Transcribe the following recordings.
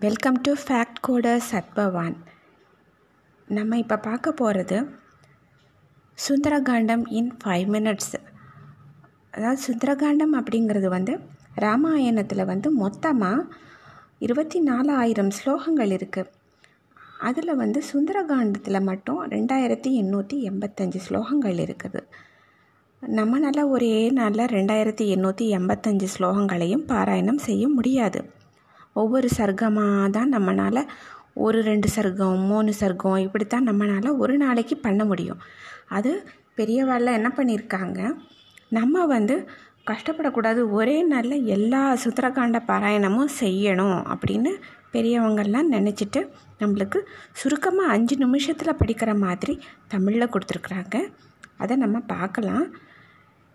Welcome to fact coder Sadbhavan நம்ம இப்போ பார்க்க போகிறது சுந்தரகாண்டம் இன் ஃபைவ் மினிட்ஸ் அதாவது சுந்தரகாண்டம் அப்படிங்கிறது வந்து ராமாயணத்தில் வந்து மொத்தமாக இருபத்தி நாலாயிரம் ஸ்லோகங்கள் இருக்குது அதில் வந்து சுந்தரகாண்டத்தில் மட்டும் ரெண்டாயிரத்தி எண்ணூற்றி எண்பத்தஞ்சு ஸ்லோகங்கள் இருக்குது. நம்மளால் ஒரே நாளில் ரெண்டாயிரத்தி எண்ணூற்றி எண்பத்தஞ்சு ஸ்லோகங்களையும் பாராயணம் செய்ய முடியாது. ஒவ்வொரு சர்க்கமாக தான் நம்மளால் ஒரு ரெண்டு சர்க்கம் மூணு சர்க்கம் இப்படித்தான் நம்மளால் ஒரு நாளைக்கு பண்ண முடியும். அது பெரியவாளில் என்ன பண்ணியிருக்காங்க நம்ம வந்து கஷ்டப்படக்கூடாது ஒரே நாளில் எல்லா சுத்திரகாண்ட பாராயணமும் செய்யணும் அப்படின்னு பெரியவங்கள்லாம் நினச்சிட்டு நம்மளுக்கு சுருக்கமாக அஞ்சு நிமிஷத்தில் படிக்கிற மாதிரி தமிழில் கொடுத்துருக்குறாங்க. அதை நம்ம பார்க்கலாம்.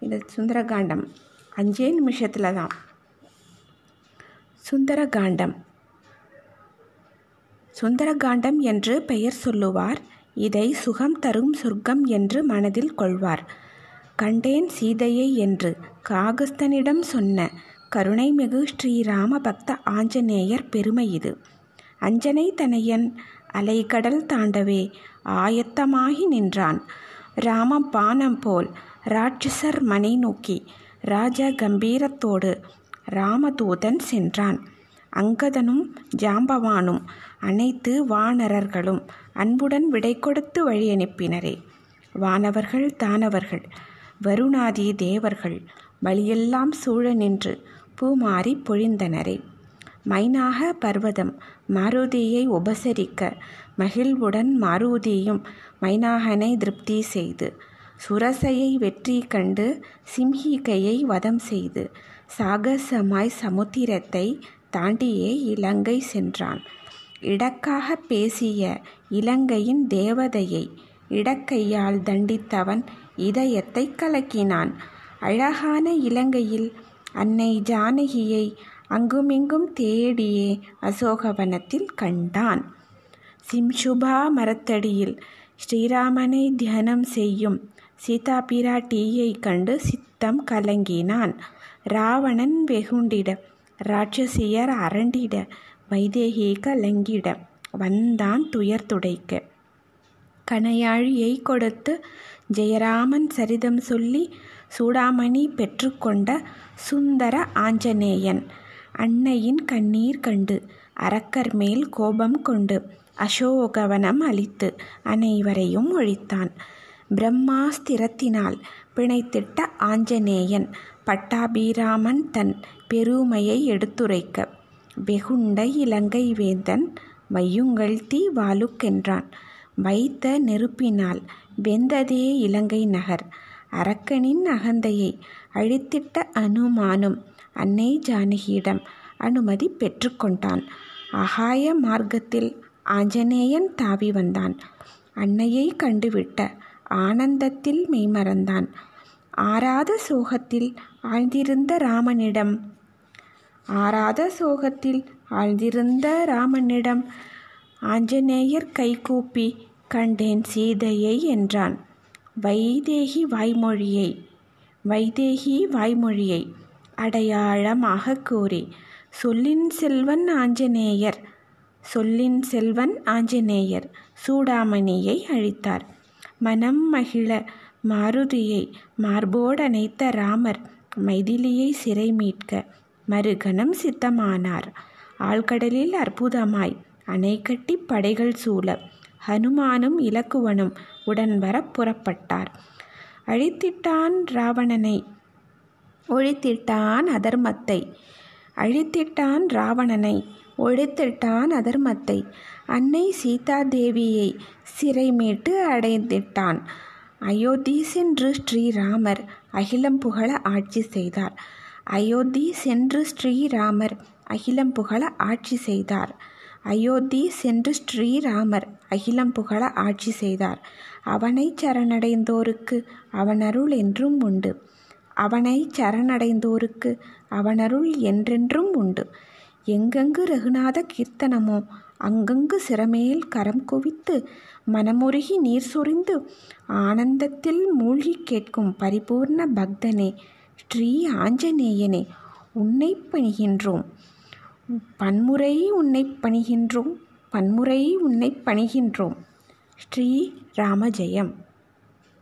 இந்த சுந்தரகாண்டம் அஞ்சே நிமிஷத்தில் தான். சுந்தரகாண்டம். சுந்தரகாண்டம் என்று பெயர் சொல்லுவார். இதை சுகம் தரும் சொர்க்கம் என்று மனதில் கொள்வார். கண்டேன் சீதையை என்று காகஸ்தனிடம் சொன்ன கருணைமிகு ஸ்ரீராம பக்த ஆஞ்சநேயர் பெருமை இது. அஞ்சனை தனையன் அலைகடல் தாண்டவே ஆயத்தமாகி நின்றான். ராம பானம் போல் ராட்சசர் மனை நோக்கி ராஜ கம்பீரத்தோடு ராமதூதன் சென்றான். அங்கதனும் ஜாம்பவானும் அனைத்து வானரர்களும் அன்புடன் விடை கொடுத்து வழி அனுப்பினரே. வானவர்கள் தானவர்கள் வருணாதி தேவர்கள் வழியெல்லாம் சூழ நின்று பூமாறி பொழிந்தனரே. மைனாக பர்வதம் மாருதியை உபசரிக்க மகிழ்வுடன் மாருதியும் மைனாகனை திருப்தி செய்து சுரசையை வெற்றி கண்டு சிம்ஹிகையை வதம் செய்து சாகசமாய் சமுத்திரத்தை தாண்டியே இலங்கை சென்றான். இடக்காக பேசிய இலங்கையின் தேவதையை இடக்கையால் தண்டித்தவன் இதயத்தை கலக்கினான். அழகான இலங்கையில் அன்னை ஜானகியை அங்குமிங்கும் தேடியே அசோகவனத்தில் கண்டான். சிம்சுபா மரத்தடியில் ஸ்ரீராமனை தியானம் செய்யும் சீதா பிராட்டியை கண்டு சித்தம் கலங்கினான். ராவணன் வெகுண்டிட ராட்சசியர் அரண்டிட வைதேகி கலங்கிட வந்தான் துயர் துடைக்க. கனையாழியை கொடுத்து ஜெயராமன் சரிதம் சொல்லி சூடாமணி பெற்றுக்கொண்ட சுந்தர ஆஞ்சநேயன் அன்னையின் கண்ணீர் கண்டு அரக்கர் மேல் கோபம் கொண்டு அசோகவனம் அளித்து அனைவரையும் ஒழித்தான். பிரம்மாஸ்திரத்தினால் பிணைத்திட்ட ஆஞ்சநேயன் பட்டாபிராமன் தன் பெருமையை எடுத்துரைக்க வெகுண்ட இலங்கை வேந்தன் வையுங்கள் தீ வாலுக்கென்றான். வைத்த நெருப்பினால் வெந்ததே இலங்கை நகர். அரக்கனின் அகந்தையை அழித்திட்ட அனுமானும் அன்னை ஜானகியிடம் அனுமதி பெற்றுக்கொண்டான் அகாய மார்க்கத்தில் ஆஞ்சநேயன் தாவி வந்தான். அன்னையை கண்டுவிட்ட ஆனந்தத்தில் மெய்மறந்தான். ஆறாத சோகத்தில் ஆழ்ந்திருந்த ராமனிடம். ஆறாத சோகத்தில் ஆழ்ந்திருந்த ராமனிடம் ஆஞ்சநேயர் கைகூப்பி கண்டேன் சீதையை என்றான். வைதேகி வாய்மொழியை வைதேகி வாய்மொழியை அடையாளமாக கூறி சொல்லின் செல்வன் ஆஞ்சநேயர் சொல்லின் செல்வன் ஆஞ்சநேயர் சூடாமணியை அழித்தார். மனம் மகிழ மாருதியை மார்போடனைத்த ராமர் மைதிலியை சிறை மீட்க மறுகணம் சித்தமானார். ஆழ்கடலில் அற்புதமாய் அணை கட்டி படைகள் சூழ ஹனுமானும் இலக்குவனும் உடன் வர புறப்பட்டார். அழித்திட்டான் ராவணனை ஒழித்திட்டான் அதர்மத்தை. அழித்திட்டான் ராவணனை ஒழித்திட்டான் அதர்மத்தை. அன்னை சீதாதேவியை சிறை மீட்டு அடைந்திட்டான் அயோத்தி சென்று ஸ்ரீராமர் அகிலம் புகழ ஆட்சி செய்தார். அயோத்தி சென்று ஸ்ரீராமர் அகிலம் புகழ ஆட்சி செய்தார். அயோத்தி சென்று ஸ்ரீராமர் அகிலம் புகழ ஆட்சி செய்தார். அவனை சரணடைந்தோருக்கு அவனருள் என்றும் உண்டு. அவனை சரணடைந்தோருக்கு அவனருள் என்றென்றும் உண்டு. எங்கெங்கு ரகுநாத கீர்த்தனமோ அங்கங்கு சிறமேல் கரம் குவித்து மனமுருகி நீர் சொரிந்து ஆனந்தத்தில் மூழ்கி கேட்கும் பரிபூர்ண பக்தனே ஸ்ரீ ஆஞ்சநேயனே உன்னை பணிகின்றோம். பன்முறை உன்னை பணிகின்றோம் பன்முறை உன்னை பணிகின்றோம். ஸ்ரீ ராமஜெயம்.